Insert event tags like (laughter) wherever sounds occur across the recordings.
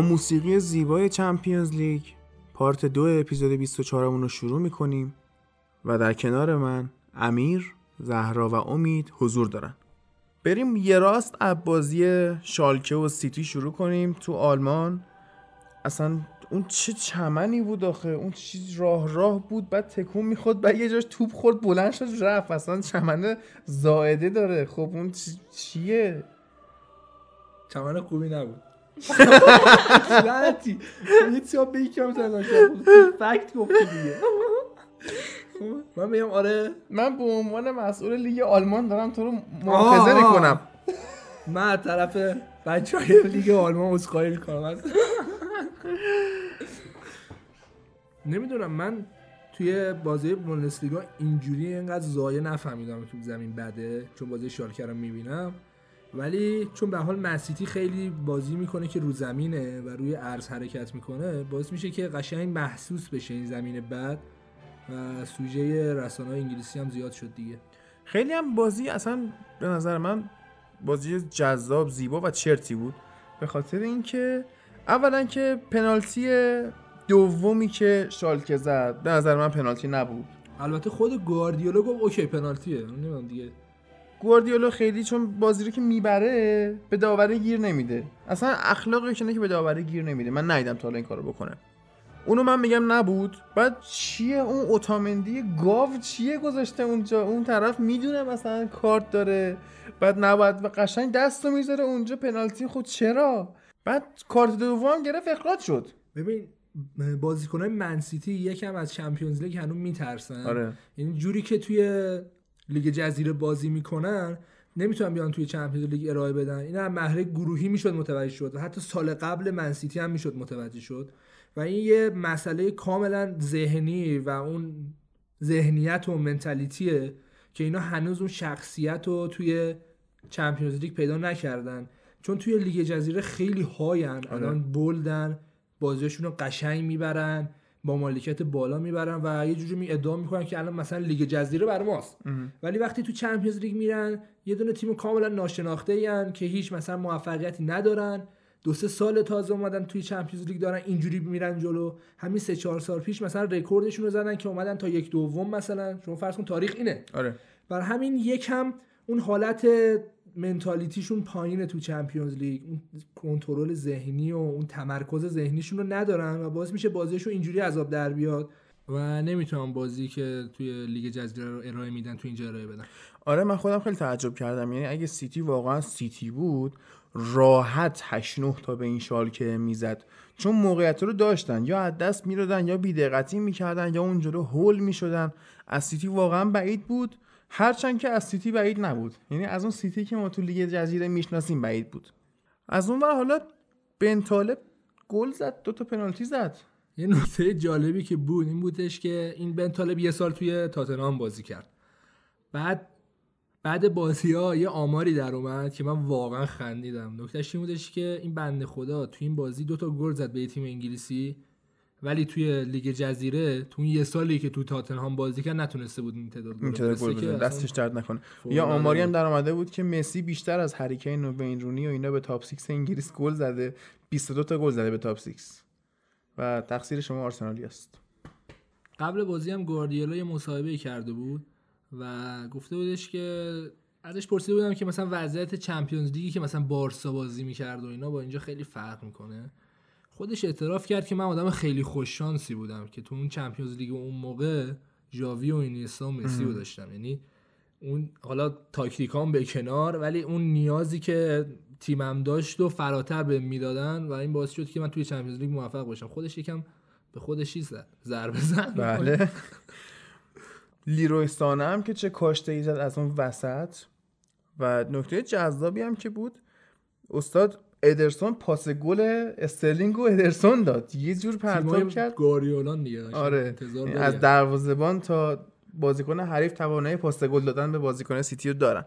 موسیقی زیبای چمپیونز لیگ پارت دو اپیزود 24 رو شروع می‌کنیم و در کنار من امیر، زهرا و امید حضور دارن. بریم یه راست بازی شالکه و سیتی شروع کنیم تو آلمان. اصلا اون چه چمنی بود آخه؟ اون چیز راه راه بود بعد تکون می‌خورد بعد یه جاش توپ خورد بلند شد رفت. اصلا چمن زائده داره. خب اون چیه؟ چمن خوبی نبود. لعنتی یه چیزا به یکم فکت گفتی دیگه. من میگم آره. من به عنوان مسئول لیگ آلمان دارم تو رو مؤاخذه می‌کنم. من طرف بچه های لیگ آلمان عذرخواهی می‌کنم. نمی‌دونم من توی بازی بوندسلیگا اینجوری اینقدر زایه نفهمیدم تو زمین بده چون بازی شالکه رو می‌بینم. ولی چون به حال مسیتی خیلی بازی می‌کنه که رو زمینه و روی ارز حرکت می‌کنه باعث میشه که قشنگ محسوس بشه این زمین بد و سوژه رسانه انگلیسی هم زیاد شد دیگه. خیلی هم بازی اصلا به نظر من بازی جذاب زیبا و چرتی بود. به خاطر اینکه اولا که پنالتی دومی که شالکه زد به نظر من پنالتی نبود. البته خود گواردیولا گفت اوکی پنالتیه. نمی‌دونم دیگه. گواردیولا خیلی چون بازی رو که می‌بره به داوره گیر نمیده. اصلا اخلاقش اینه که به داوره گیر نمیده. من ندیدم تا این کارو بکنه. اونو من میگم نبود. بعد چیه اون اوتامندی؟ گاو چیه گذاشته اونجا؟ اون طرف می‌دونه مثلا کارت داره. بعد نباید و قشنگ دستو می‌ذاره اونجا پنالتی. خود چرا؟ بعد کارت دوم گرفت اخراج شد. ببین بازیکنای منسیتی یکم از چمپیونز لیگ هنوز میترسن. آره. یعنی جوری که توی لیگ جزیره بازی می‌کنن نمی‌تونن بیان توی Champions League ارائه بدن. این هم مرحله گروهی می‌شد متوجه شد و حتی سال قبل من‌سیتی هم می‌شد متوجه شد. و این یه مسئله کاملا ذهنی و اون ذهنیت و mentality ه که اینا هنوز اون شخصیت رو توی Champions League پیدا نکردن. چون توی لیگ جزیره خیلی high ان آره. الان bold ان بازیشون رو قشنگ می‌برن. با مالکیت بالا می‌برن و یه جوری می ادعا می‌کنن که الان مثلا لیگ جزیره بر ماست. ولی وقتی تو Champions League میرن یه دونه تیم کاملا ناشناخته این که هیچ مثلا موفقیتی ندارن. دو سه سال تازه اومدن توی Champions League دارن اینجوری میرن جلو. همین سه چهار سال پیش مثلا رکوردشون رو زدن که اومدن تا یک دوم مثلا. شما فرض کن تاریخ اینه. آره. بر همین یکم اون حالت mentality شون پایینه تو Champions League. اون کنترل ذهنی و اون تمرکز ذهنیشون رو ندارن و باعث میشه بازیشون اینجوری عذاب در بیاد. و نمی‌تونن بازی که توی لیگ جزیره رو ارائه میدن تو اینجا ارائه بدن. آره من خودم خیلی تعجب کردم. یعنی اگه سیتی واقعا سیتی بود راحت 8 9 تا به این شالکه می‌زد. چون موقعیت رو داشتن. یا از دست می‌دادن یا بیدقتی می‌کردن یا اونجا هول می‌شدن. از سیتی واقعا بعید بود. هرچند که از سیتی بعید نبود. یعنی از اون سیتی که ما تو لیگ جزیره می‌شناسیم بعید بود. از اون ور حالا بن طالب گل زد دو تا پنالتی زد. یه نکته جالبی که بود این بودش که این بن طالب یه سال توی تاتنهام بازی کرد. بعد بعد بازی ها یه آماری در اومد که من واقعا خندیدم. نکتهش این بودش که این بنده خدا تو این بازی دو تا گل زد به تیم انگلیسی. ولی توی لیگ جزیره تو اون یه سالی که تو تاتنهام بازی کرد نتونسته بود این تعداد گل که دستش درد نکنه. یا آماری هم در اومده بود که مسی بیشتر از هری کین و وین رونی و اینا به top 6 انگلیس گل زده. 22 تا گل زده به top 6 و تقصیر شما آرسنالی‌هاست. قبل بازی هم گواردیولا یه مصاحبه کرده بود و گفته بودش که ازش پرسیده بودم که مثلا وضعیت Champions League ی که مثلا بارسا بازی می‌کرد و اینا با اینجا خیلی فرق می‌کنه. خودش اعتراف کرد که من آدم خیلی خوش شانسی بودم که تو اون Champions League اون موقع ژاوی و اینیستا و مسی رو داشتم. یعنی اون حالا تاکتیکام به کنار ولی اون نیازی که تیمم داشت و فراتر به می‌دادن و این باعث شد که من توی Champions League موفق باشم. خودش یکم به خودش زد ضربه زد. بله. لیروی سانه هم که چه کاشته ای زد از اون وسط. و نکته جذابی هم که بود استاد ادرسون پاس گل استرلینگ و ادرسون داد. یه جور پرتاب کرد. گاریولان دیگه آره. از دروازه‌بان تا بازیکن حریف توانایی پاس گل دادن به بازیکن سیتی رو دارن.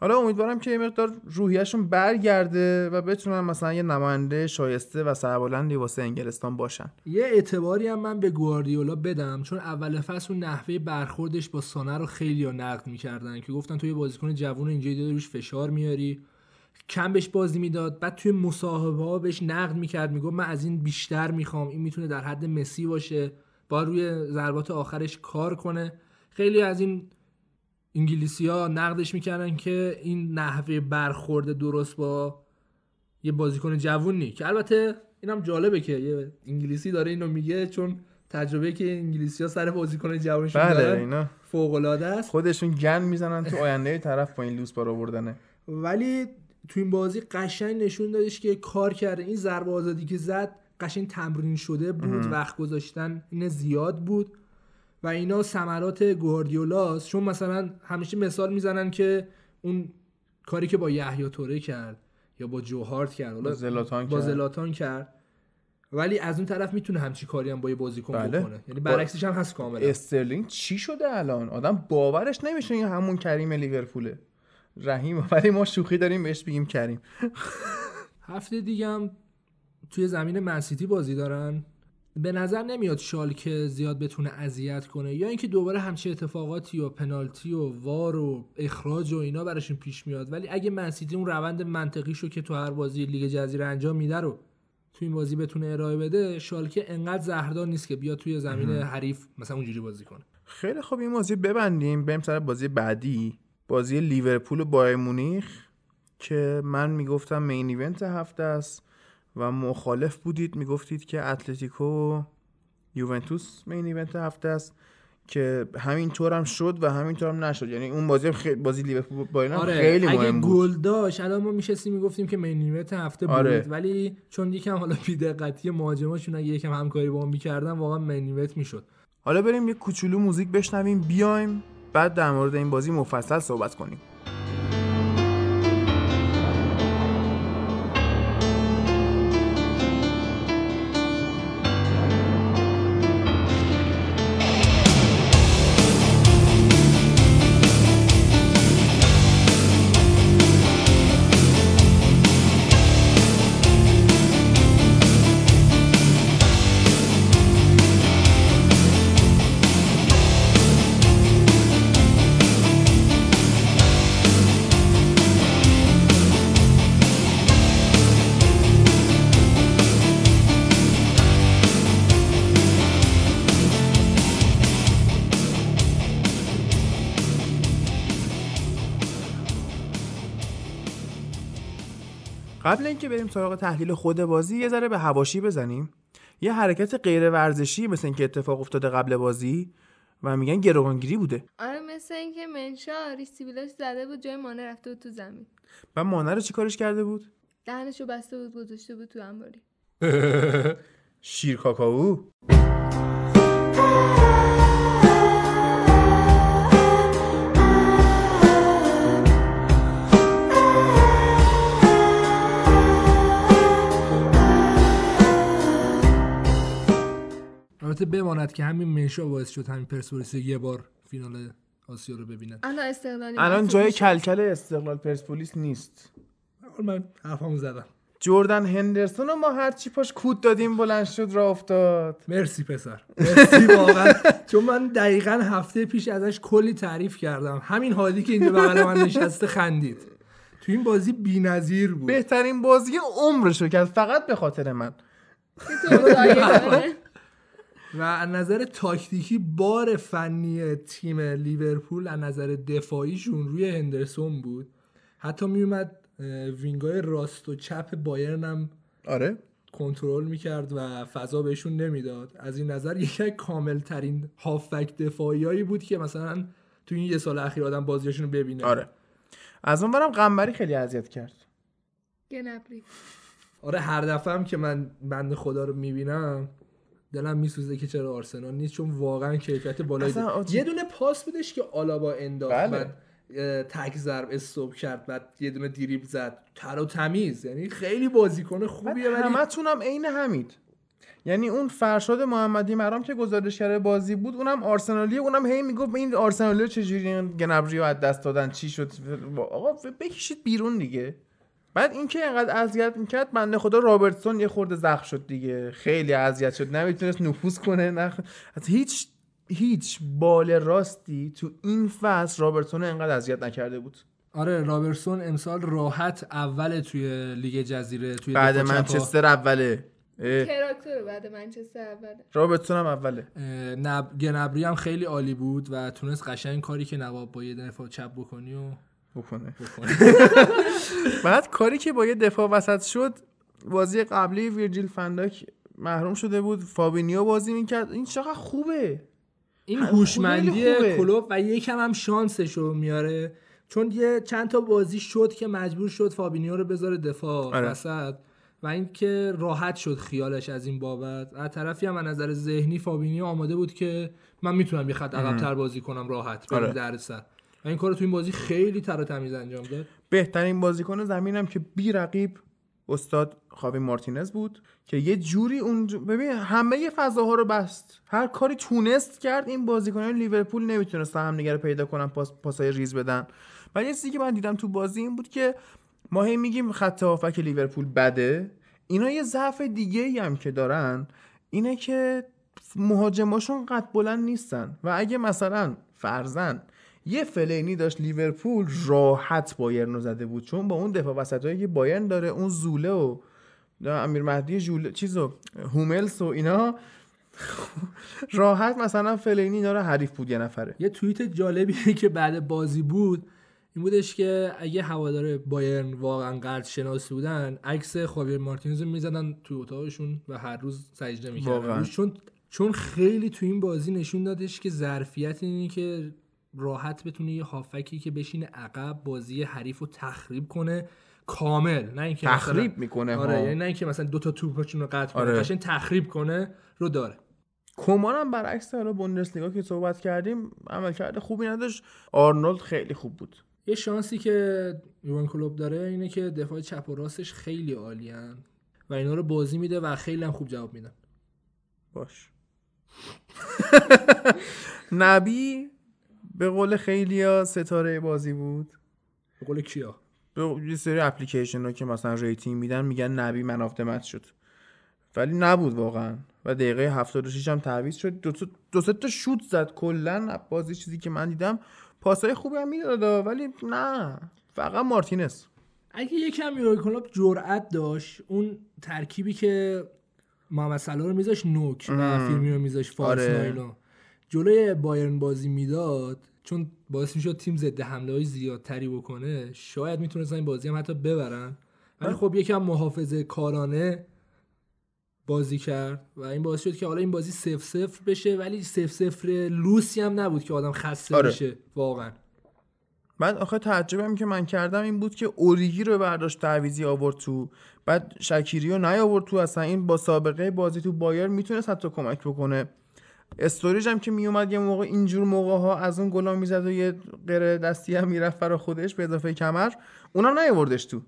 حالا امیدوارم که یه مقدار روحیشون برگرده و بتونن مثلا یه نماینده شایسته و سربلندی واسه انگلستان باشن. یه اعتباری هم من به گواردیولا بدم چون اول فصل اون نحوه برخوردش با سانه رو خیلی نقد می‌کردن که گفتن تو یه بازیکن جوون اینجوری روش فشار میاری. کم بهش بازی می‌داد بعد توی مصاحبه ها بهش نقد می‌کرد می‌گفت من از این بیشتر می‌خوام این می‌تونه در حد مسی باشه با روی ضربات آخرش کار کنه. خیلی از این انگلیسی ها نقدش می‌کردن که این نحوه برخورد درست با یه بازیکن جوونی که البته اینم جالبه که یه انگلیسی داره اینو میگه چون تجربه که انگلیسی ها سر بازیکن جوانشون بله دارن اینا. فوق العاده است. خودشون گن می‌زنن تو آینده طرف با این لوس بار آوردنه ولی تو این بازی قشنگ نشون دادش که کار کرده. این ضربه آزادی که زد قشنگ تمرین شده بود وقت گذاشتن این زیاد بود. و اینا ثمرات گواردیولاست چون مثلا همیشه مثال می‌زنن که اون کاری که با یحیی توره کرد یا با جوهارت کرد با زلاتان با کرد. زلاتان کرد. ولی از اون طرف می‌تونه همچی کاری هم با یه بازیکن بله. بکنه. یعنی برعکسش هم هست کاملا. استرلینگ چی شده الان؟ آدم باورش نمیشه این همون کریم لیورپوله. رحیم ولی ما شوخی داریم بهش بگیم کریم. هفته دیگه هم توی زمین منسیتی بازی دارن. به نظر نمیاد شالکه زیاد بتونه اذیت کنه یا اینکه دوباره همچه اتفاقاتی و پنالتی و وار و اخراج و اینا براشون پیش میاد. ولی اگه منسیتی اون روند منطقی شو که تو هر بازی لیگ جزیره انجام میده رو تو این بازی بتونه ارائه بده شالکه انقدر زهردار نیست که بیاد توی زمین حریف مثلا اونجوری بازی کنه. خیلی خوب این بازی ببندیم بریم سر بازی بعدی. بازی لیورپول و بایرن مونیخ که من می‌گفتم main event هفته است و مخالف بودید. می‌گفتید که اتلتیکو و یوونتوس main event هفته است که همینطور هم شد و همینطور هم نشد. یعنی اون بازی هم خیلی بازی لیورپول بایرن هم خیلی آره، اگه مهم بود. گل داشت الان ما میشستیم می‌گفتیم که main event هفته بود. آره. ولی چون یکم حالا بی‌دقتی مهاجماشون اگه یکم همکاری با ما می‌کردن واقعا main event می‌شد. حالا بریم یه کوچولو موزیک بشنویم. بیایم. بعد در مورد این بازی مفصل صحبت کنیم. قبل اینکه بریم سراغ تحلیل خود بازی یه ذره به هواشی بزنیم. یه حرکت غیر ورزشی مثل اینکه اتفاق افتاده قبل بازی و میگن گروگانگیری بوده. آره مثل اینکه منشا ریسیبیلاش زده بود جای مانه رفته بود تو زمین. و مانه رو چی کارش کرده بود؟ دهنشو بسته بود گذاشته بود تو انباری. (laughs) شیر کاکائو (laughs) البته بماند که همین منشا باعث شد همین پرسپولیس یه بار فینال آسیا رو ببینن الان الان جای. کلکل استقلال پرسپولیس نیست. من حرفمو زدم. جردن هندرسون رو ما هرچی پاش کود دادیم بلند شد را افتاد. مرسی پسر. مرسی واقعا. چون من دقیقا هفته پیش ازش کلی تعریف کردم. همین حالی که اینجا بغل من نشسته خندید. تو این بازی بی‌نظیر بود. بهترین بازی عمرشو کرد فقط به خاطر من (laughs) که تو رو ضایع کنه. و از نظر تاکتیکی بار فنی تیم لیورپول از نظر دفاعیشون روی هندرسون بود. حتی میومد وینگای راست و چپ بایرن هم آره. کنترل می‌کرد و فضا بهشون نمی‌داد. از این نظر یکی کامل ترین هافک دفاعیایی بود که مثلا تو این یه سال اخیر آدم بازیاشون رو ببینه. آره. از اون برم قنبری خیلی اذیت کرد. گنبری. آره هر دفعه هم که من بند خدا رو می‌بینم دلم میسوزه که چرا آرسنال نیست چون واقعا کیفیت بالایی. آجی- یه دونه پاس بودش که آلابا انداخت بله. بعد تک ضرب استوب کرد بعد یه دونه دریبل زد تر و تمیز یعنی خیلی بازیکن خوبیه ولی همتون هم عین همید یعنی اون فرشاد محمدی مرام که گزارشگر بازی بود اونم آرسنالی اونم هی می‌گفت این آرسنالی رو چجوری گنبری رو از دست دادن چی شد آقا بکشید بیرون دیگه بعد اینکه اینقدر اذیت می‌کرد بنده خدا رابرتسون یه خورده زخم شد دیگه. خیلی اذیت شد. نمی‌تونست نفوذ کنه نه. از هیچ هیچ بال راستی تو این فصل رابرتسون رو اینقدر اذیت نکرده بود. آره رابرسون امسال راحت اول توی لیگ جزیره توی بعد. منچستر اوله. اه، تراکتور بعد منچستر اوله؟ رابرتسون هم اوله. نب... گنبری هم خیلی عالی بود و تونست قشنگ کاری که نواب با یه دفاع چپ بکنی و بکنه. (laughs) بعد کاری که با یه دفاع وسط شد بازی قبلی ویرجیل فن‌دایک محروم شده بود فابینیو بازی می‌کرد. این چقدر خوبه. این هوشمندی. کلوپ و یکم هم شانسشو میاره. چون یه چند تا بازی شد که مجبور شد فابینیو رو بذاره دفاع آره. وسط و اینکه راحت شد خیالش از این بابت. از طرفی هم از نظر ذهنی فابینیو آماده بود که من می‌تونم یه خط عقب‌تر بازی کنم راحت آره. در سر این کارو تو این بازی خیلی تر تمیز انجام داد. بهترین بازیکن زمینم که بی رقیب استاد خاوی مارتینز بود که یه جوری اون ببین همه فضاها رو بست. هر کاری تونست کرد این بازیکنان لیورپول نمی‌تونستن همدیگه رو پیدا کنن پاس پاسای ریز بدن. ولی یه چیزی که من دیدم تو بازی این بود که ما هی میگیم خط هافک لیورپول بده. اینا یه ضعف دیگه ای هم که دارن اینه که مهاجماشون قد بلند نیستن. و اگه مثلا فرزن یه فلینی داشت لیورپول راحت بایرن رو زده بود چون با اون دفاع وسط که بایرن داره اون زوله و امیر مهدی جوله چیزو هوملس و اینا راحت مثلا فلینی اینا رو حریف بود یه نفره یه توییت جالبی (laughs) که بعد بازی بود این بودش که اگه هوادار بایرن واقعا قرض شناسی بودن عکس خاویر مارتینز رو می‌زدن توی اتاقشون و هر روز سجده. می‌کردن چون چون خیلی تو این بازی نشون دادش که ظرفیت اینه که راحت بتونه یه هافکی که بشینه عقب بازی حریف رو تخریب کنه. کامل. نه اینکه مثلا- تخریب می‌کنه آره ها. یعنی نه اینکه مثلا دو تا توپشون رو قطع کنه آره. قشنگ تخریب کنه رو داره. کمان هم برعکس حالا بوندسلیگا که صحبت کردیم عملکرد خوبی نداشت. آرنولد خیلی خوب بود. یه شانسی که یوان کلوب داره اینه که دفاع چپ و راستش خیلی عالیان و اینا رو بازی میده و خیلی هم خوب جواب میدن. باش. (laughs) نبی به قول خیلیا ستاره بازی بود. به قول کیا؟ به یه سری اپلیکیشن ها که مثلا rating میدن میگن نبی man of match شد. ولی نبود واقعا. و دقیقه 76 هم تعویض شد. دو, سه تا شوت زد. کلا بازی چیزی که من دیدم پاسای خوبی هم می‌داد ولی نه. فقط مارتینز. اگه یکم یوان کلوب جرأت داشت اون ترکیبی که محمد صلاح رو میذاش نوک و فیلمی رو میذاش فالس آره. جلوی بایرن بازی می‌داد چون باعث می‌شد تیم ضد حمله های زیادتری بکنه شاید می‌تونستن این بازی هم حتی ببرن. ولی خب یکم محافظه کارانه بازی کرد و این باعث شد که حالا این بازی سف سفر بشه ولی سف سفر لوسی هم نبود که آدم خسته آره. بشه واقعا. بعد آخه تعجبم که من کردم این بود که اوریگی رو برداشت تعویضی آورد تو بعد شکیری رو نیاورد تو اصلا این با سابقه بازی تو بایرن می‌تونست حتی کمک بکنه. استوریج هم که میومد یه موقع اینجور موقع ها از اون گلا می‌زد و یه قر دستی هم می‌رفت برا خودش به اضافه کمر. اونم نیاوردش تو.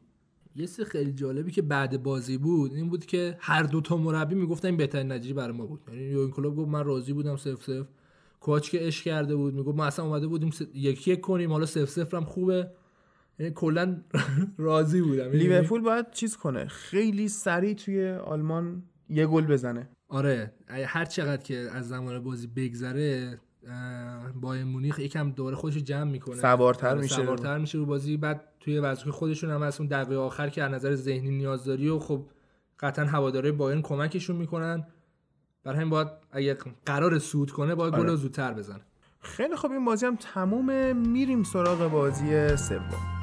یه چیز خیلی جالبی که بعد بازی بود این بود که هر دو تا مربی می‌گفتن این بهترین نتیجه برای ما بود. یعنی یورگن کلوپ گفت من راضی بودم سف سف کوچ که عشق کرده بود می‌گفت ما اصلا اومده بودیم یکی یک کنیم حالا سف سفر هم خوبه. یعنی کلا (laughs) راضی بودم. یعنی لیورپول باید چیز کنه خیلی سریع توی آلمان یه گل بزنه. آره هر چقدر که از زمان بازی بگذره بایر مونیخ یکم دوره خودش رو جمع می‌کنه. سوارتر آره، میشه. سوارتر میشه رو بازی. بعد توی وضعیت خودشون هم از اون دقیقه آخر که از نظر ذهنی نیاز داری و خب قطعا هواداره بایرن کمکشون می‌کنن. برای همین باید اگه قرار سود کنه باید گل آره. رو زودتر بزنه. خیلی خب این بازی هم تمومه. میریم سراغ بازی سوم.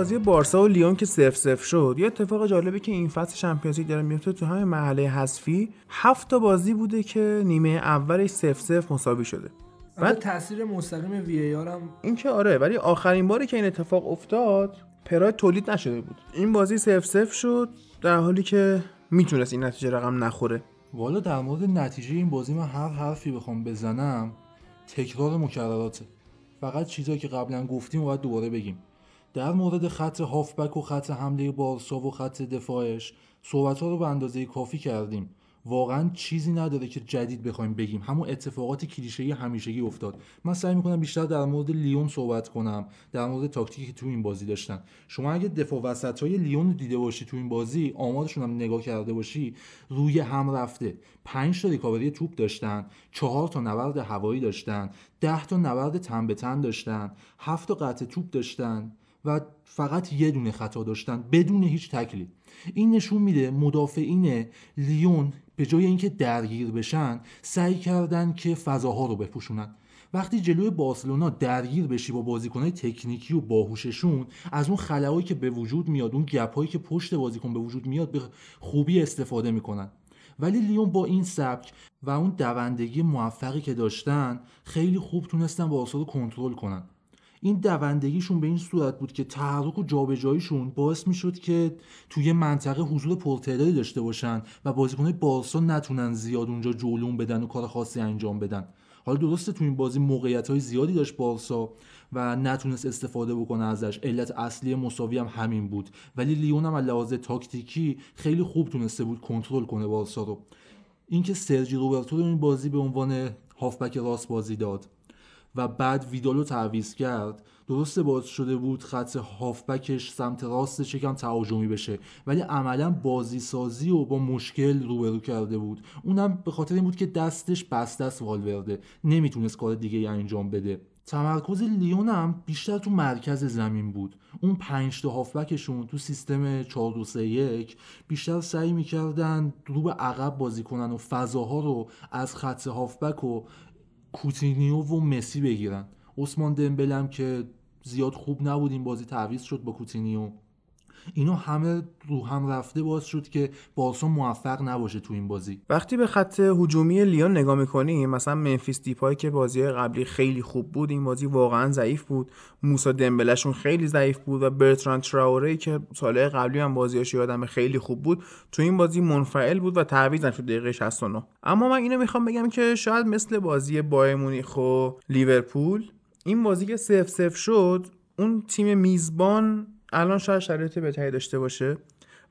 بازی بارسا و لیون که سف سف شد. یه اتفاق جالبی که این فصل چمپیونز لیگ داره میفته تو همین مرحله حذفی هفت تا بازی بوده که نیمه اولش سف سف مساوی شده. بعد تاثیر مستقیم وی ای هم این که آره ولی آخرین باری که این اتفاق افتاد پراید تولید نشده بود. این بازی سف سف شد در حالی که می‌تونست این نتیجه رقم نخوره. والا در مورد نتیجه این بازی من هر حرفی بخوام بزنم تکرار مکرراته. فقط چیزایی که قبلا گفتیم و باید دوباره بگیم. در مورد خط هافبک و خط حمله بارسا و خط دفاعش صحبت ها رو به اندازه کافی کردیم. واقعا چیزی نداره که جدید بخوایم بگیم. همون اتفاقات کلیشه‌ای همیشگی افتاد. من سعی می‌کنم بیشتر در مورد لیون صحبت کنم در مورد تاکتیکی که تو این بازی داشتن. شما اگه دفاع وسط های لیون رو دیده باشی تو این بازی آمارشون هم نگاه کرده باشی روی هم رفته. 5 تا ریکاوری توپ داشتن چهار تا نبرد هوایی داشتن 10 تا نبرد تن به تن داشتن 7 تا قطع توپ داشتن. و فقط یه دونه خطا داشتن بدون هیچ تکلی این نشون میده مدافعین لیون به جای اینکه درگیر بشن سعی کردن که فضاها رو بپوشونن. وقتی جلوی بارسلونا درگیر بشی با بازیکنهای تکنیکی و باهوششون از اون خلاهایی که به وجود میاد اون گپهایی که پشت بازیکن به وجود میاد به خوبی استفاده می‌کنن. ولی لیون با این سبک و اون دوندگی موفقی که داشتن خیلی خوب تونستن بارسا رو کنترل کنن. این دوندگیشون به این صورت بود که تحرک و جابجاییشون باعث می‌شد که توی منطقه حضور پرتعدادی داشته باشن و بازیکنهای بارسا نتونن زیاد اونجا جولون بدن و کار خاصی انجام بدن. حالا درسته تو این بازی موقعیت های زیادی داشت بارسا و نتونست استفاده بکنه ازش. علت اصلی مساوی هم همین بود. ولی لیون هم لحاظ تاکتیکی خیلی خوب تونسته بود کنترل کنه بارسا رو. اینکه سرجی روبرتو رو این بازی به عنوان هافبک راست بازی داد. و بعد ویدالو تعویض کرد. درسته باز شده بود خط هافبکش سمت راستش یکم تهاجمی بشه. ولی عملا بازی سازی و با مشکل روبرو کرده بود. اونم به خاطر این بود که دستش بسته است والورده. نمی‌تونست کار دیگه ای انجام بده. تمرکز لیون هم بیشتر تو مرکز زمین بود. اون پنج تا هافبکشون تو سیستم 4 2 3 1 بیشتر سعی می‌کردن رو به عقب بازی کنن و فضاها رو از خط هافبک و کوتینیو و مسی بگیرن. عثمان دمبلم که زیاد خوب نبود این بازی تعویض شد با کوتینیو اینا همه رو هم رفته باز شد که بارسا موفق نباشه تو این بازی. وقتی به خط هجومی لیون نگاه می‌کنیم مثلا منفیس دیپای که بازی قبلی خیلی خوب بود این بازی واقعا ضعیف بود. موسا دمبلشون خیلی ضعیف بود و برتران تراوره که سال قبلی هم بازیاش یادم خیلی خوب بود تو این بازی منفعل بود و تعویض نشد دقیقه 69 اما من اینو می‌خوام بگم که شاید مثل بازی بایر مونیخ لیورپول این بازی که سف سف شد اون تیم میزبان الان شاید شرایط بهتری داشته باشه.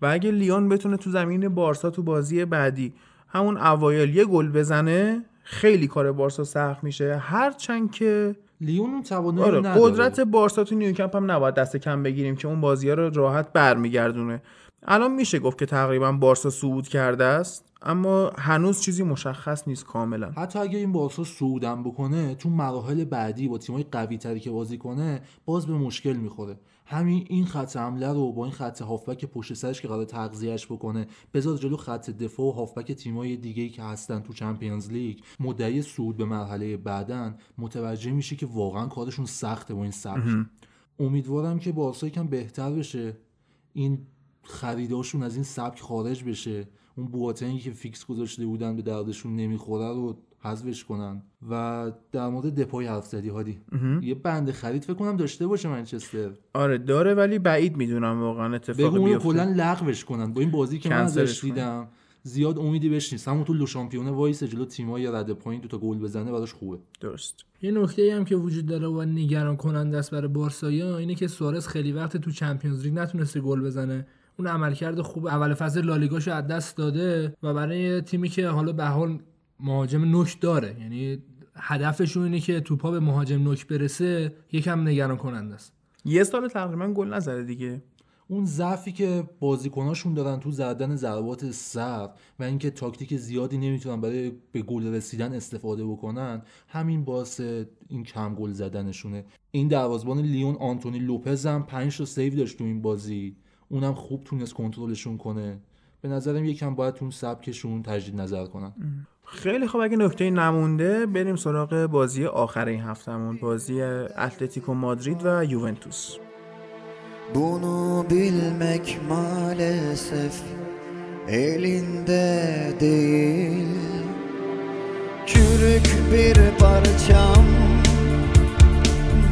و اگه لیون بتونه تو زمین بارسا تو بازی بعدی همون اوایل یه گل بزنه خیلی کار بارسا سخت میشه. هرچند که لیون اون توانایی آره نداره. قدرت بارسا تو نیوکمپ هم نباید دست کم بگیریم که اون بازی ها رو راحت برمیگردونه. الان میشه گفت که تقریبا بارسا صعود کرده است اما هنوز چیزی مشخص نیست کاملا. حتی اگه این بارسا صعودم بکنه تو مراحل بعدی با تیمای قوی تری که بازی کنه باز به مشکل می‌خوره. همین این خط حمله رو با این خط هافبک پشت سرش که قرار تغذیهش بکنه بذار جلو خط دفاع و هافبک تیمای دیگه ای که هستن تو چمپیونز لیگ مدعی صعود به مرحله بعدن متوجه میشه که واقعا کارشون سخته با این سبک. امیدوارم که بارسا یکم بهتر بشه. این خریداشون از این سبک خارج بشه. اون بواتنگی که فیکس گذاشته بودن به دردشون نمی‌خوره رو حذفش کنن. و در مورد دپای حرف زدی هادی. یه بند خرید فکر کنم داشته باشه منچستر. آره داره ولی بعید می‌دونم واقعا اتفاق بگو بیفته. کلا لغوش کنن. با این بازی که من ازش. دیدم زیاد امیدی بهش نیست. همون تو Le Championnat وایسه جلو تیمای رد پایین دو تا گل بزنه براش خوبه. درست. یه نکته هم که وجود داره و نگران کننده است برای بارسایا اینه که سوارز خیلی وقت تو چمپیونز لیگ نتونسته گل بزنه. اون عملکرد خوب اول فصل لالیگاشو از دست داده و برای تیمی که حالا به حال مهاجم نوک داره. یعنی هدفشون اینه که توپا به مهاجم نوک برسه یکم نگران کننده است. یه سال تقریبا گل نزده دیگه. اون ضعفی که بازیکناشون دارن تو زدن ضربات سر و اینکه تاکتیک زیادی نمی‌تونن برای به گل رسیدن استفاده بکنن همین باعث این کم گل زدنشونه. این دروازبان لیون آنتونی لوپز هم 5 تا save داشت تو این بازی. اونم خوب تونست کنترلشون کنه. به نظرم یکم باید تو اون سبکشون تجدید نظر کنن. خیلی خب اگه نکته نمونده بریم سراغ بازی آخر این هفتمون بازی اتلتیکو مادرید و یوونتوس Bunu bilmek maalesef elinde değil Çürük bir parçam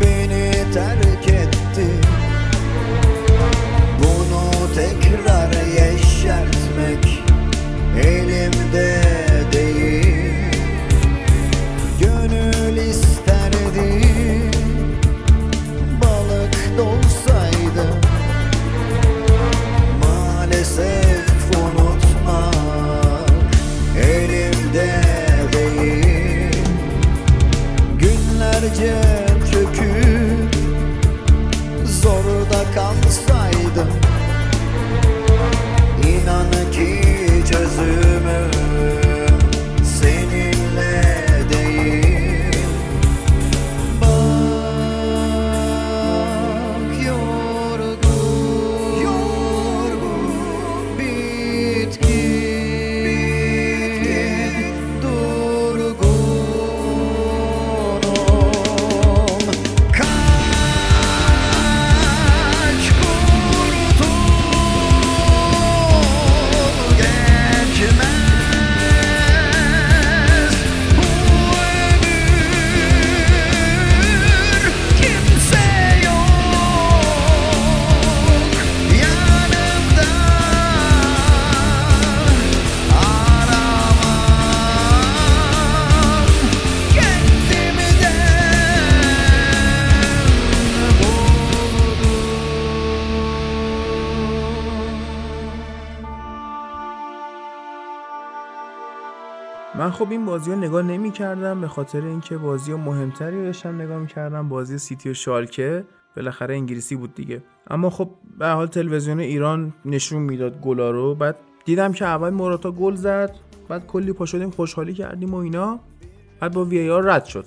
beni terk etti Bunu tekrar yeşertmek elimde خب این بازی رو نگاه نمی کردم به خاطر اینکه بازی مهمتری رو داشتم نگاه می کردم بازی سیتی و شالکه بالاخره انگلیسی بود دیگه. اما خب به حال تلویزیون ایران نشون می‌داد گلا رو. بعد دیدم که اول موراتا گل زد بعد کلی پا شدیم خوشحالی کردیم و اینا. بعد با وی آر رد شد.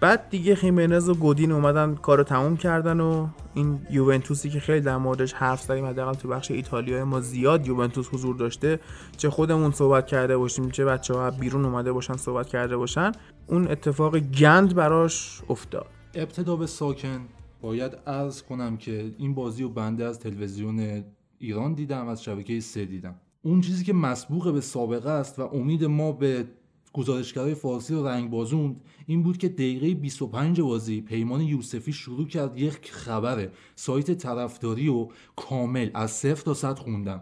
بعد دیگه خیمنز و گودین اومدن کارو تموم کردن و این یوونتوسی که خیلی در موردش حرف زدیم حداقل تو بخش ایتالیا ما زیاد یوونتوس حضور داشته چه خودمون صحبت کرده باشیم چه بچه ها بیرون اومده باشن صحبت کرده باشن اون اتفاق گند براش افتاد. ابتدا به ساکن باید عرض کنم که این بازی رو بنده از تلویزیون ایران دیدم از شبکه سه دیدم. اون چیزی که مسبوق به سابقه است و امید ما به گزارشگرای فارسی رو رنگ بازوند. این بود که دقیقه 25 بازی پیمان یوسفی شروع کرد یک خبره سایت طرفداری و کامل از صفر تا صد خوندن.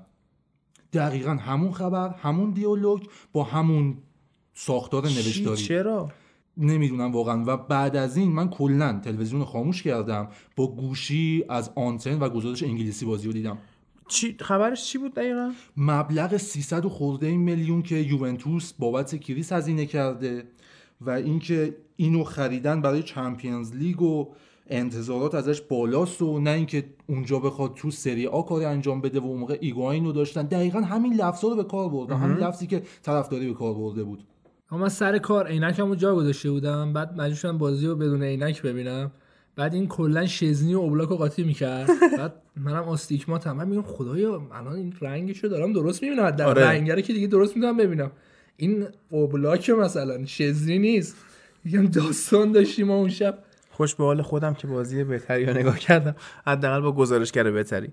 دقیقا همون خبر همون دیالوگ با همون ساختار؟ نوشتاری. چرا؟ نمی‌دونم واقعا. و بعد از این من کلا تلویزیون رو خاموش کردم با گوشی از آنتن و گزارش انگلیسی بازی رو دیدم. چی خبرش چی بود دقیقا؟ مبلغ 300 و خورده میلیون که یوونتوس بابت کریس هزینه کرده و اینکه اینو خریدن برای چمپیونز لیگ و انتظارات ازش بالاست و نه اینکه اونجا بخواد تو سری آ کاری انجام بده و اون موقع ایگواین رو داشتن. دقیقا همین لفظا رو به کار بردن همین لفظی که طرفداری به کار برده بود. اما سر کار عینکمو جا گذاشته بودم. بعد مجبور شدم بازی رو بدون عینک ببینم. بعد این کلا شزنی و اوبلاک رو قاطی می‌کرد. بعد منم آستیگماتم من میگم خدایا الان این رنگشو دارم درست می‌بینم. در آره. رنگ رو که دیگه درست می‌تونم ببینم. این اوبلاک مثلا شزنی نیست. میگم داستان داشتیم اون شب. خوش به حال خودم که بازی بهتری رو نگاه کردم. حداقل با گزارشگر بهتری.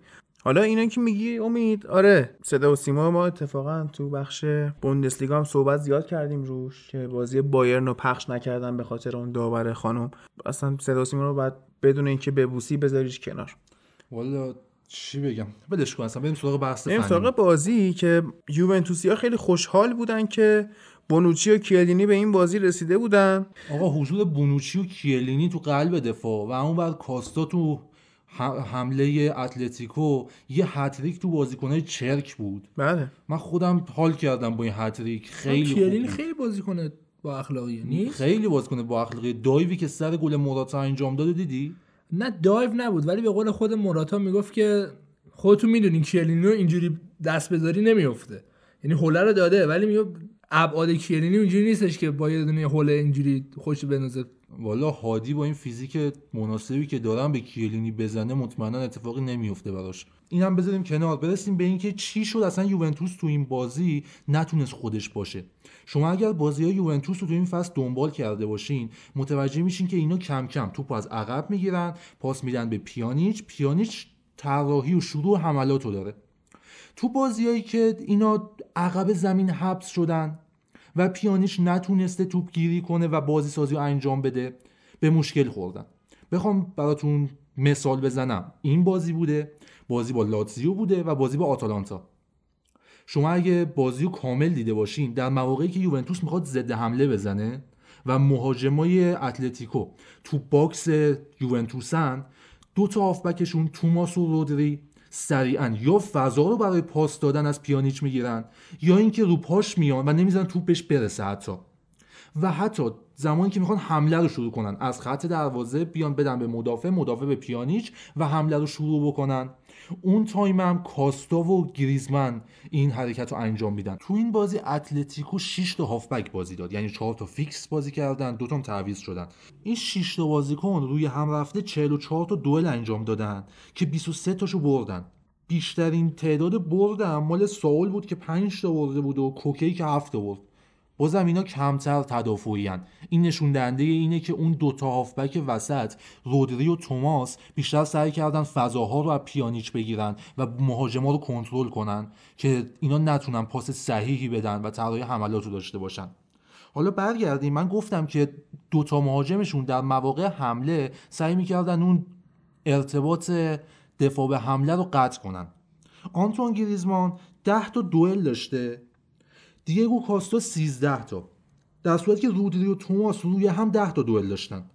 حالا اینا که میگی امید آره صدا و سیما ما اتفاقا تو بخش بوندسلیگا هم صحبت زیاد کردیم روش که بازی بایرن رو پخش نکردن به خاطر اون داور خانم. اصلا صدا و سیما رو بعد بدون اینکه ببوسی بذاریش کنار. والا چی بگم؟ ولش کن اصلا بریم سراغ بحث فنی. سراغ بازی که یوونتوسی ها خیلی خوشحال بودن که بونوچی و کیلینی به این بازی رسیده بودن. آقا حضور بونوچی و کیلینی تو قلب دفاع و اون بعد کاستا تو حمله اتلتیکو یه هتریک تو بازیکنای چرک بود. بله. من خودم حال کردم با این هتریک خیلی خوب. خیلی بازی کنه با اخلاقیه نیست؟ خیلی بازیکن با اخلاقی dive ی که سر گل موراتا انجام داده دیدی؟ نه dive نبود ولی به قول خود موراتا می‌گفت که خودتون می‌دونین کیلینی رو اینجوری دست بذاری نمیفته یعنی هوله رو داده ولی میگه ابعاد کیلینی اونجوری نیستش که با یه دونه هوله اینجوری خوش بنازه والا هادی با این فیزیک مناسبی که دارن به کیلینی بزنه مطمئنا اتفاقی نمیفته براش. اینم بذاریم کنار. برسیم به اینکه چی شد؟ اصلا یوونتوس تو این بازی نتونست خودش باشه. شما اگر بازی های یوونتوس رو تو این فصل دنبال کرده باشین متوجه میشین که اینا کم کم توپ از عقب می‌گیرن پاس میدن به پیانیچ. پیانیچ طراحی و شروع حملات داره. تو بازیایی که اینا عقب زمین حبس شدن و پیانیش نتونسته توپ گیری کنه و بازی سازی رو انجام بده. به مشکل خوردن. بخوام براتون مثال بزنم. این بازی بوده. بازی با لاتزیو بوده و بازی با آتالانتا. شما اگه بازی رو کامل دیده باشین در مواقعی که یوونتوس می‌خواد ضد حمله بزنه و مهاجمای اتلتیکو تو box یوونتوسن دو تا هافبکشون توماس و رودری سریعا یا فضا رو برای پاس دادن از پیانیچ می‌گیرن یا اینکه رو پاش میان و نمی‌زنن توپ بهش برسه حتی. و حتی زمانی که می‌خوان حمله رو شروع کنن از خط دروازه بیان بدن به مدافع مدافع به پیانیچ و حمله رو شروع بکنن. اون تایم هم کاستا و گریزمن این حرکت رو انجام میدن. تو این بازی اتلتیکو 6 تا هافبک بازی داد. یعنی 4 تا فیکس بازی کردن دو تا تعویض شدن. این 6 تا بازیکن روی هم رفته 44 تا دوئل انجام دادن که 23 تاشو بردن. بیشترین تعداد برد مال ساول بود که 5 تا برده بود و کوکی که 7 تا برد. بازم اینا کمتر تدافعی هن. این نشون دهنده اینه که اون دوتا هافبک وسط رودری و توماس بیشتر سعی کردن فضاها رو از پیانیچ بگیرن و مهاجما رو کنترل کنن که اینا نتونن پاس صحیحی بدن و طراحی حملات رو داشته باشن. حالا برگردیم. من گفتم که دوتا مهاجمشون در مواقع حمله سعی می‌کردن اون ارتباط دفاع به حمله رو قطع کنن. آنتون گریزمان 10 تا دوئل داشته. دیگو کاستا 13 تا. در صورتی که رودری و توماس روی هم 10 تا دوئل داشتن.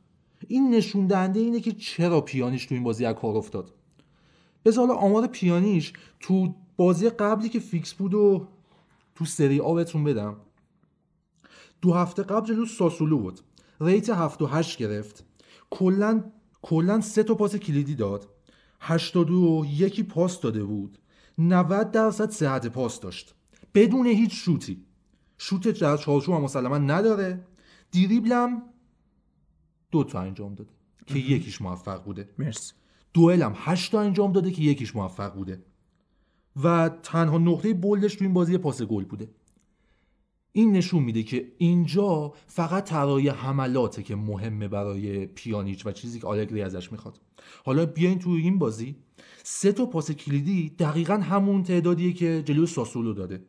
این نشون دهنده اینه که چرا پیانیش تو این بازی از کار افتاد. بذار حالا آمار پیانیش تو بازی قبلی که فیکس بود و تو سری آ بهتون بدم. دو هفته قبل جلو ساسولو بود. ریت 7 و 8 گرفت. کلا کلا سه تا پاس کلیدی داد. 82 یکی پاس داده بود. 90 درصد صحت پاس داشت. بدون هیچ شوتی. شوت در چارچوب هم مسلما نداره. دیریبلم دو تا انجام داده که یکیش موفق بوده. مرسی. دوئل هم 8 تا انجام داده که یکیش موفق بوده. و تنها نقطه بولدش تو این بازی پاس گل بوده. این نشون میده که اینجا فقط طراحی حملاته که مهمه برای پیانیچ و چیزی که آلگری ازش می‌خواد. حالا بیاین توی این بازی. سه تا پاس کلیدی دقیقا همون تعدادیه که جلوی ساسولو داده.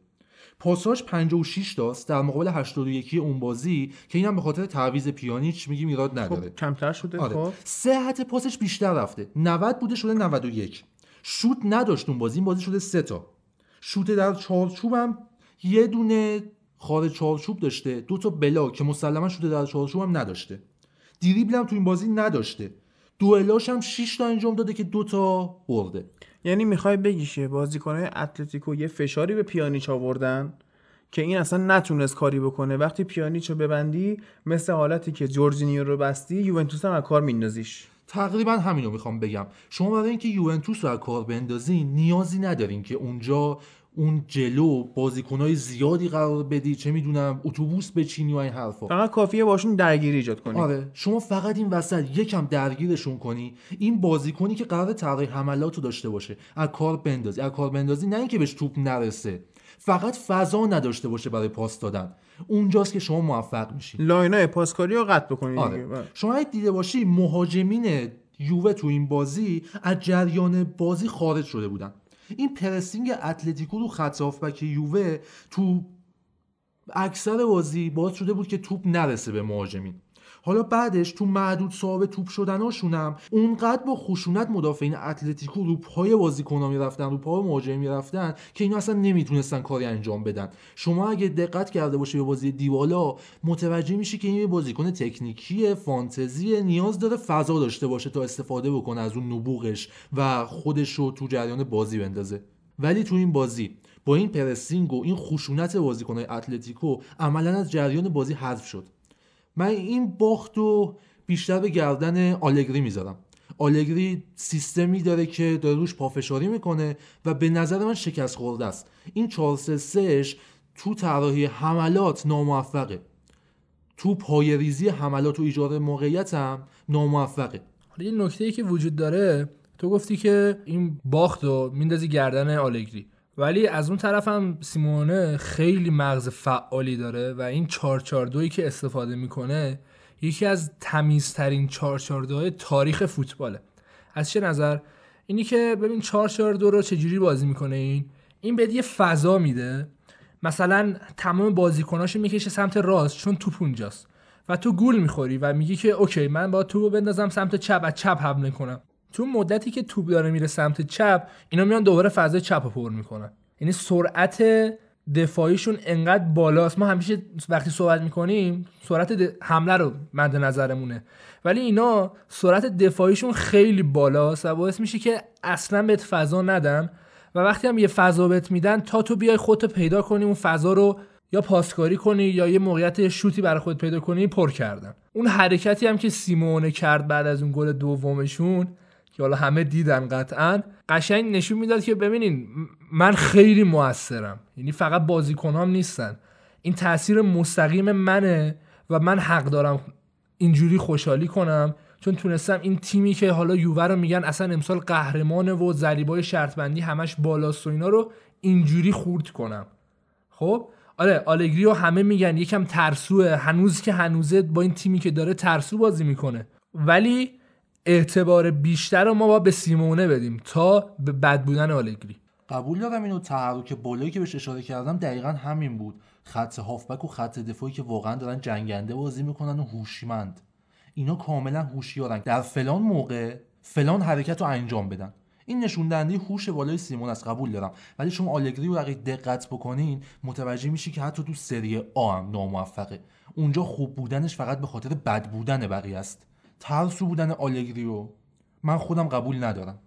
پاساش 56 تاست در مقابل 81 اون بازی که اینم به خاطر تعویض پیانیچ میگیم ایراد نداره. خب کمتر شده آره. خب. صحت پاسش بیشتر رفته. 90 بوده شده 91 شوت نداشت اون بازی این بازی شده سه تا. شوت در چارچوب هم یه دونه خارج چارچوب داشته دو تا بلاک که مسلما شوت در چارچوب هم نداشته. دریبل هم تو این بازی نداشته. دوئلاش هم 6 تا انجام داده که دو تا برده. یعنی می‌خوای بگی که بازیکنهای اتلتیکو یه فشاری به پیانیچ آوردن که این اصلا نتونست کاری بکنه. وقتی پیانیچ رو ببندی مثل حالتی که جورجینیو رو بستی یوونتوس هم از کار میندازیش. تقریبا همین رو می‌خوام بگم. شما برای اینکه یوونتوس رو از کار بندازین نیازی ندارین که اونجا اون جلو بازیکنهای زیادی قرار بدی. چه می‌دونم اتوبوس بچینی و این حرفا. فقط کافیه باشون درگیری ایجاد کنی. آره. شما فقط این وسط یکم درگیرشون کنی. این بازیکنی که قرار طراحی حملات رو داشته باشه از کار بندازی. از کار بندازی نه اینکه بهش توپ نرسه. فقط فضا نداشته باشه برای پاس دادن. اونجاست که شما موفق میشین line ای پاسکاری رو قطع بکنی دیگه. آره. بله. شما اگه دیده باشی مهاجمین یووه تو این بازی از جریان بازی خارج شده بودن. این پرسینگ اتلتیکو رو خط هافبک یووه تو اکثر بازی باعث شده بود که توپ نرسه به مهاجمین. حالا بعدش تو معدود صاحب توپ شدناشون هم اونقدر با خشونت مدافعین اتلتیکو رو پای بازیکن‌ها می‌رفتن رو پای مهاجم می‌رفتن که اینا اصلا نمی‌تونستن کاری انجام بدن. شما اگه دقت کرده باشی به بازی دیوالا متوجه میشی که این بازیکن تکنیکی فانتزی نیاز داره فضا داشته باشه تا استفاده بکنه از اون نبوغش و خودش رو تو جریان بازی بندازه. ولی تو این بازی با این پرسینگ و این خشونت بازیکن‌های اتلتیکو عملا از جریان بازی حذف شد. من این باخت رو بیشتر به گردن آلگری می‌ذارم. آلگری سیستمی داره که داره روش پافشاری می‌کنه و به نظر من شکست خورده است. این 4 3 3 تو طراحی حملات ناموفقه. تو پایریزی حملات و ایجاد موقعیت هم ناموفقه. حالا یه نکته ای که وجود داره تو گفتی که این باخت رو میندازی گردن آلگری. ولی از اون طرف هم سیمونه خیلی مغز فعالی داره و این 442 که استفاده می‌کنه یکی از تمیزترین 442 تاریخ فوتباله. از چه نظر؟ اینی که ببین 4 4 2 رو چجوری بازی می‌کنه این؟ این بهت یه فضا میده. مثلا تمام بازیکناشو می‌کشه سمت راست چون توپ اونجاست. و تو گول می‌خوری و میگی که اوکی من با توپو بندازم سمت چپ از چپ حمله کنم. تو مدتی که توپ داره میره سمت چپ اینا میان دوباره فضای چپ رو پر می‌کنن. یعنی سرعت دفاعیشون انقدر بالاست. ما همیشه وقتی صحبت می‌کنیم سرعت حمله رو مد نظرمونه. ولی اینا سرعت دفاعیشون خیلی بالاست و باعث میشه که اصلا بهت فضا ندن و وقتی هم یه فضا بهت میدن تا تو بیای خودتو پیدا کنی اون فضا رو یا پاسکاری کنی یا یه موقعیت شوتی برای خود پیدا کنی پر کردن. اون حرکتی هم که سیمونه کرد بعد از اون گل دومشون که حالا همه دیدن قطعا قشنگ نشون می‌داد که ببینین من خیلی موثرم. یعنی فقط بازیکن هم نیستن. این تاثیر مستقیم منه و من حق دارم اینجوری خوشحالی کنم. چون تونستم این تیمی که حالا یووه رو میگن اصلا امسال قهرمانه و ضریبای شرط بندی همش بالاست و اینا رو اینجوری خورد کنم. خب؟ آره آلگری رو همه میگن یکم ترسوه. هنوز که هنوزه با این تیمی که داره ترسو بازی می‌کنه. ولی اعتبار بیشتر رو ما باید به سیمونه بدیم تا به بد بودن آلگری. قبول دارم اینو تحرک بالایی که بهش اشاره کردم دقیقا همین بود. خط هافبک و خط دفاعی که واقعا دارن جنگنده بازی می‌کنن و هوشمند. اینا کاملا هوشیارن. در فلان موقع فلان حرکت رو انجام بدن. این نشون دهنده هوش بالای سیمون است قبول دارم. ولی شما آلگری رو اگه دقت بکنین متوجه میشی که حتی تو سری آ هم ناموفقه. اونجا خوب بودنش فقط به خاطر بد بودن بقیه است. ترسو بودن آلگری رو من خودم قبول ندارم.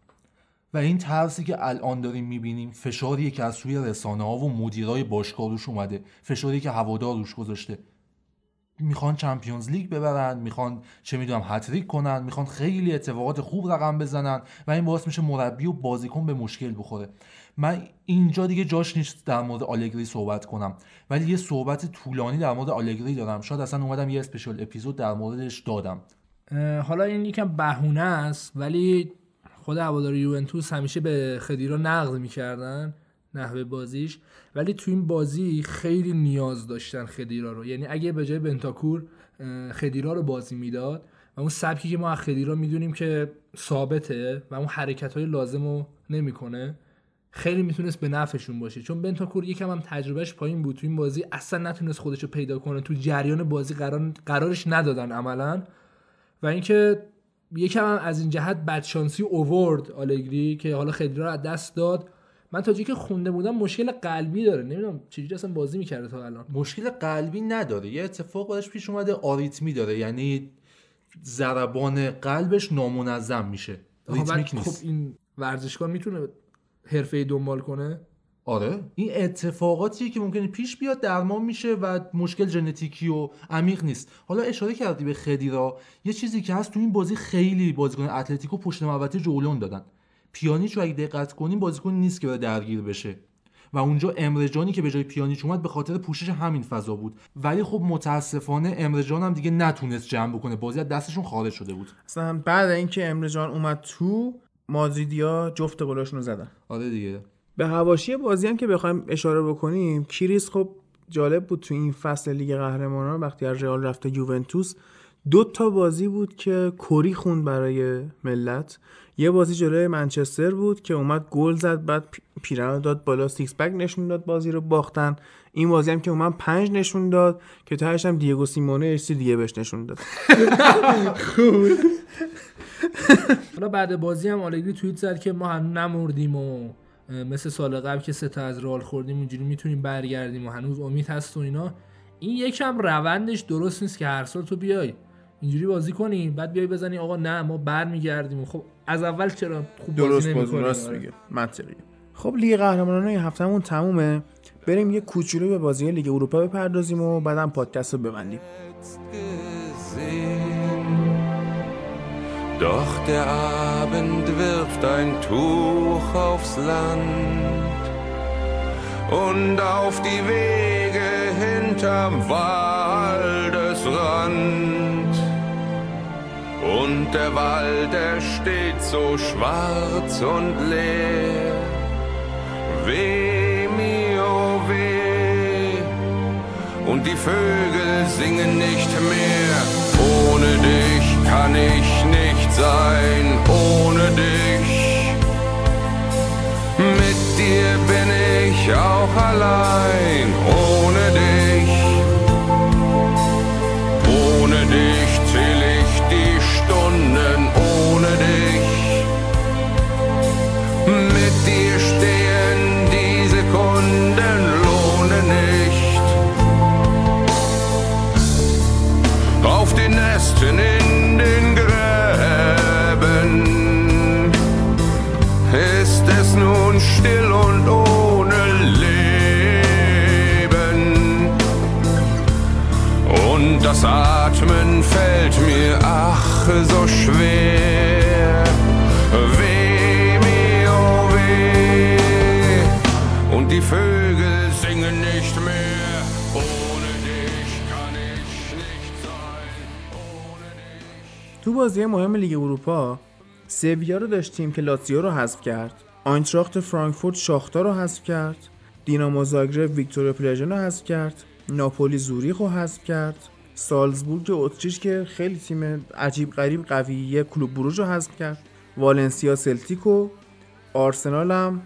و این ترسی که الان داریم می‌بینیم فشاریه که از سوی رسانه ها و مدیرای باشگاه روش اومده فشاری که هوادار روش گذاشته. می‌خوان چمپیونز لیگ ببرن می‌خوان چه می‌دونم هتریک کنن می‌خوان خیلی اتفاقات خوب رقم بزنن و این باعث میشه مربی و بازیکن به مشکل بخوره. من اینجا دیگه جاش نیست در مورد آلگری صحبت کنم. ولی یه صحبت طولانی در مورد آلگری دارم. شاید اصلا اومدم یه اسپیشال اپیزود در موردش دادم. حالا این یکم بهونه است ولی خود هوادار یوونتوس همیشه به خدیرا نقد می‌کردن نحوه بازیش. ولی تو این بازی خیلی نیاز داشتن خدیرا رو. یعنی اگه به جای بنتاکور خدیرا رو بازی می‌داد و اون سبکی که ما از خدیرا می‌دونیم که ثابته و اون حرکت های لازم رو نمی‌کنه خیلی می‌تونست به نفعشون باشه. چون بنتاکور یکم هم تجربهش پایین بود. تو این بازی اصلا نتونست خودش رو پیدا کنه. تو جریان بازی قرار قرارش ندادن عملا. و اینکه یکم هم از این جهت بدشانسی اوورد آلگری که حالا خدیرا رو از دست داد. من تا جایی که خونده بودم مشکل قلبی داره. نمی‌دونم چجوری اصلا بازی می‌کرده تا الان. مشکل قلبی نداره. یه اتفاق براش پیش اومده آریتمی داره. یعنی ضربان قلبش نامنظم میشه. ریتمیک نیست. خب این ورزشکار می‌تونه حرفه دنبال کنه؟ آره. این اتفاقاتیه که ممکنه پیش بیاد درمان میشه و مشکل ژنتیکی و عمیق نیست. حالا اشاره کردی به خدیرا. یه چیزی که هست تو این بازی خیلی بازیکن اتلتیکو پشت محوطه جولون دادن. پیانیچ رو اگه دقت کنیم بازیکن نیست که بره درگیر بشه. و اونجا امرجانی که به جای پیانیچ اومد به خاطر پوشش همین فضا بود. ولی خب متاسفانه امرجان هم دیگه نتونست جمع بکنه. بازی از دستشون خارج شده بود. اصلا بعد اینکه امره جان اومد تو مادریدیا جفت گلاشون رو زدن. آره دیگه. به هواشی بازی هم که بخوایم اشاره بکنیم کریس خب جالب بود تو این فصل لیگ قهرمانان وقتی از رئال رفته یوونتوس دو تا بازی بود که کری خوند برای ملت. یه بازی جلوی منچستر بود که اومد گل زد بعد پی- پیرهنو داد بالا six pack نشون داد بازی رو باختن. این بازی هم که اومد پنج نشون داد که تهش هم دیگو سیمونه چیزی دیگه بهش نشون داد. (laughs) حالا بعد بازی هم آلگری توییت زد که ما هنوز نمردیم و مثل سال قبل که سه تا از رال خوردیم اینجوری می‌تونیم برگردیم و هنوز امید هست و اینا. این یکم روندش درست نیست که هر سال تو بیای. اینجوری بازی کنی بعد بیای بزنی آقا نه ما برمیگردیم خب از اول چرا خوب درست بازی راست میگه منطقیه. خب لیگ قهرمانان این هفتهمون تمومه. بریم یه کوچولو به بازی لیگ اروپا بپردازیم و بعدم پادکست رو ببندیم. Doch der Abend wirft ein Tuch aufs Land und auf die Wege hinterm Waldesrand. Und der Wald, er steht so schwarz und leer. Weh, mio, weh und die Vögel singen nicht mehr. Ohne dich kann ich sein ohne dich. Mit dir bin ich auch allein ohne dich. Ohne dich zähle ich die Stunden ohne dich. Mit dir stehen die Sekunden lohne nicht. Auf den Nesten in ach so schwer. Weh mir, oh weh. Und die Vögel singen nicht mehr. Ohne dich kann ich nicht sein. Ohne dich. تو بازی مهم لیگ اروپا سویا رو داشتیم که لاتزیو رو حذف کرد آینتراخت فرانکفورت شاختار رو حذف کرد دینامو زاگرب ویکتوریا پلژن رو حذف کرد ناپولی زوریخ رو حذف کرد سالزبورگ اتریش که خیلی تیم عجیب غریب قویه کلوب بروژ رو حذف کرد. والنسیا سلتیک و آرسنال هم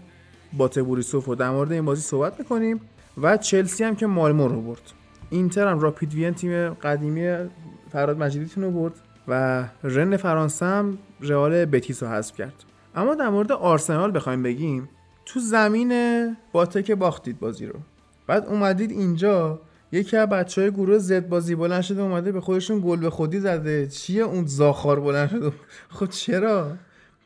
با تبوریسوف و در مورد این بازی صحبت می‌کنیم و چلسی هم که مالمو رو برد. اینتر هم راپید وین تیم قدیمی فراد مجیدیتون رو برد و رن فرانسه هم رئال بتیس رو حذف کرد. اما در مورد آرسنال بخوایم بگیم تو زمین باته باختید بازی رو. بعد اومدید اینجا یکی از بچه های گروه زد بازی بلند شده اومده به خودشون گل به خودی زده. چیه اون زاخار بلند شده؟ خب چرا؟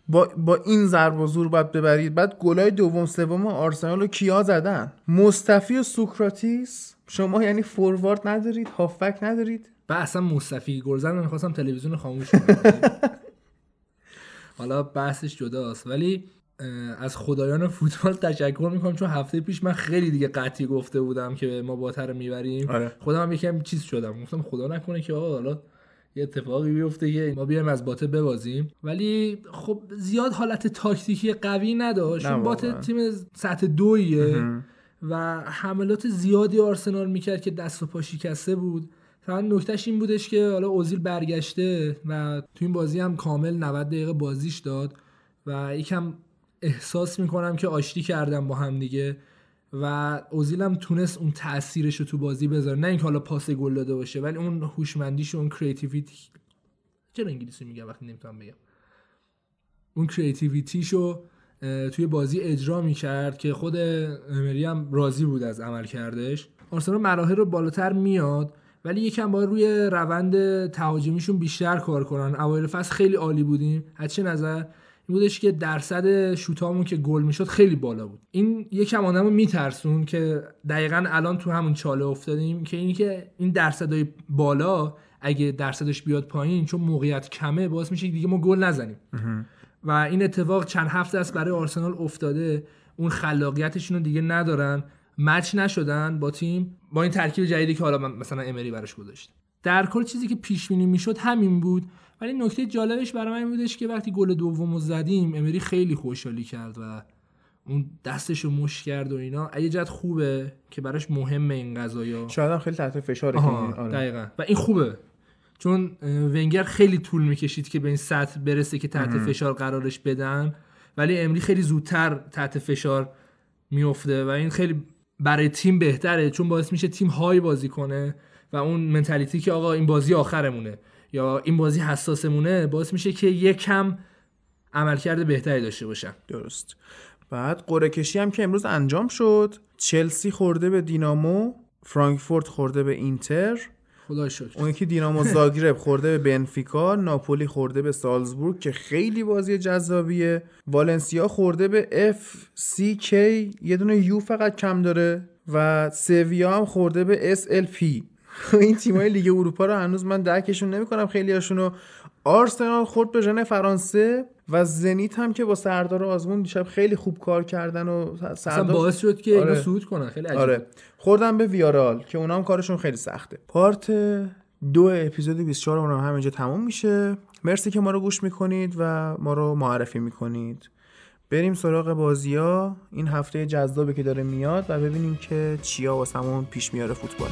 با, با این ضرب و زور باید ببرید. بعد گلای دوم سوم آرسنال رو کیا زدن؟ مصطفی و سوکراتیس. شما یعنی فوروارد ندارید هافبک ندارید؟ و اصلا مصطفی گلزن من می‌خواستم تلویزیون خاموش کنم. (laughs) حالا بحثش جداست. ولی از خدایان فوتبال تشکر می‌کنم چون هفته پیش من خیلی دیگه قطعی گفته بودم که ما باتر رو می‌بریم. آره. خودم هم یکم چیز شدم. گفتم خدا نکنه که آقا حالا یه اتفاقی بیفته که ما بیایم از باته ببازیم. ولی خب زیاد حالت تاکتیکی قوی نداشت. چون باته. تیم سطح دویه و حملات زیادی آرسنال می‌کرد که دست و پا شکسته بود. فقط نکتهش این بودش که حالا اوزیل برگشته و تو این بازی هم کامل 90 دقیقه بازیش داد و یکم احساس می‌کنم که آشتی کردم با هم دیگه و اوزیل هم تونست اون تاثیرش رو تو بازی بذاره. نه اینکه حالا پاس گل داده باشه ولی اون هوشمندیش اون کریتیویتی چرا انگلیسی میگم وقتی نمی‌تونم بگم؟ اون کریتیویتیشو توی بازی اجرا می‌کرد که خود امری هم راضی بود از عمل کردش. آرسنال مراحل رو بالاتر میاد ولی یکم باید روی روند تهاجمیشون بیشتر کار کنن. اوایل فصل خیلی عالی بودیم. از چه نظر؟ این بودش که درصد شوتامون که گل می‌شد خیلی بالا بود. این یکم آدمو میترسون که دقیقا الان تو همون چاله افتادیم که اینی که این درصدای بالا اگه درصدش بیاد پایین چون موقعیت کمه باعث میشه دیگه ما گل نزنیم. و این اتفاق چند هفته است برای آرسنال افتاده. اون خلاقیتشون رو دیگه ندارن. مچ نشدن با تیم. با این ترکیب جدیدی که حالا مثلا امری براش گذاشت در کل چیزی که پیش بینی می‌شد همین بود. ولی نکته جالبش برای من بودش که وقتی گل دوم رو زدیم امری خیلی خوشحالی کرد و اون دستش رو مش کرد و اینا. یه جد خوبه که براش مهمه این قضايا شاید هم خیلی تحت فشاره آره. دقیقا. و این خوبه. چون ونگر خیلی طول می‌کشید که به این سطح برسه که تحت فشار قرارش بدن. ولی امری خیلی زودتر تحت فشار میفته و این خیلی برای تیم بهتره چون باعث میشه تیم های بازی کنه و اون منتالیتی که آقا این بازی آخرمونه. یا این بازی حساسمونه باعث میشه که یک کم عملکرد بهتری داشته باشن درست. بعد قرعه کشی هم که امروز انجام شد. چلسی خورده به دینامو فرانکفورت خورده به اینتر. خدا شکر. اون یکی دینامو زاگرب (laughs) خورده به بنفیکا. ناپولی خورده به سالزبورگ که خیلی بازی جذابیه. والنسیا خورده به اف سی کی. یه دونه یو فقط کم داره. و سویا هم خورده به اس ال پی. (laughs) این تیمای لیگ اروپا رو هنوز من درکشون نمی‌کنم. خیلی هاشونو آرسنال خورد به ژن فرانسه و زنیت هم که با سردار آزمون دیشب خیلی خوب کار کردن و سردار باعث شد. که آره. صعود کنن. خیلی عجیبه آره. خوردم به ویارال که اونا هم کارشون خیلی سخته. پارت دو اپیزود 24 اون هم همینجا تموم میشه. مرسی که ما رو گوش می‌کنید و ما رو معرفی می‌کنید. بریم سراغ بازی ها. این هفته جذابی که داره میاد و ببینیم که چیا واسمون پیش میاره فوتبال.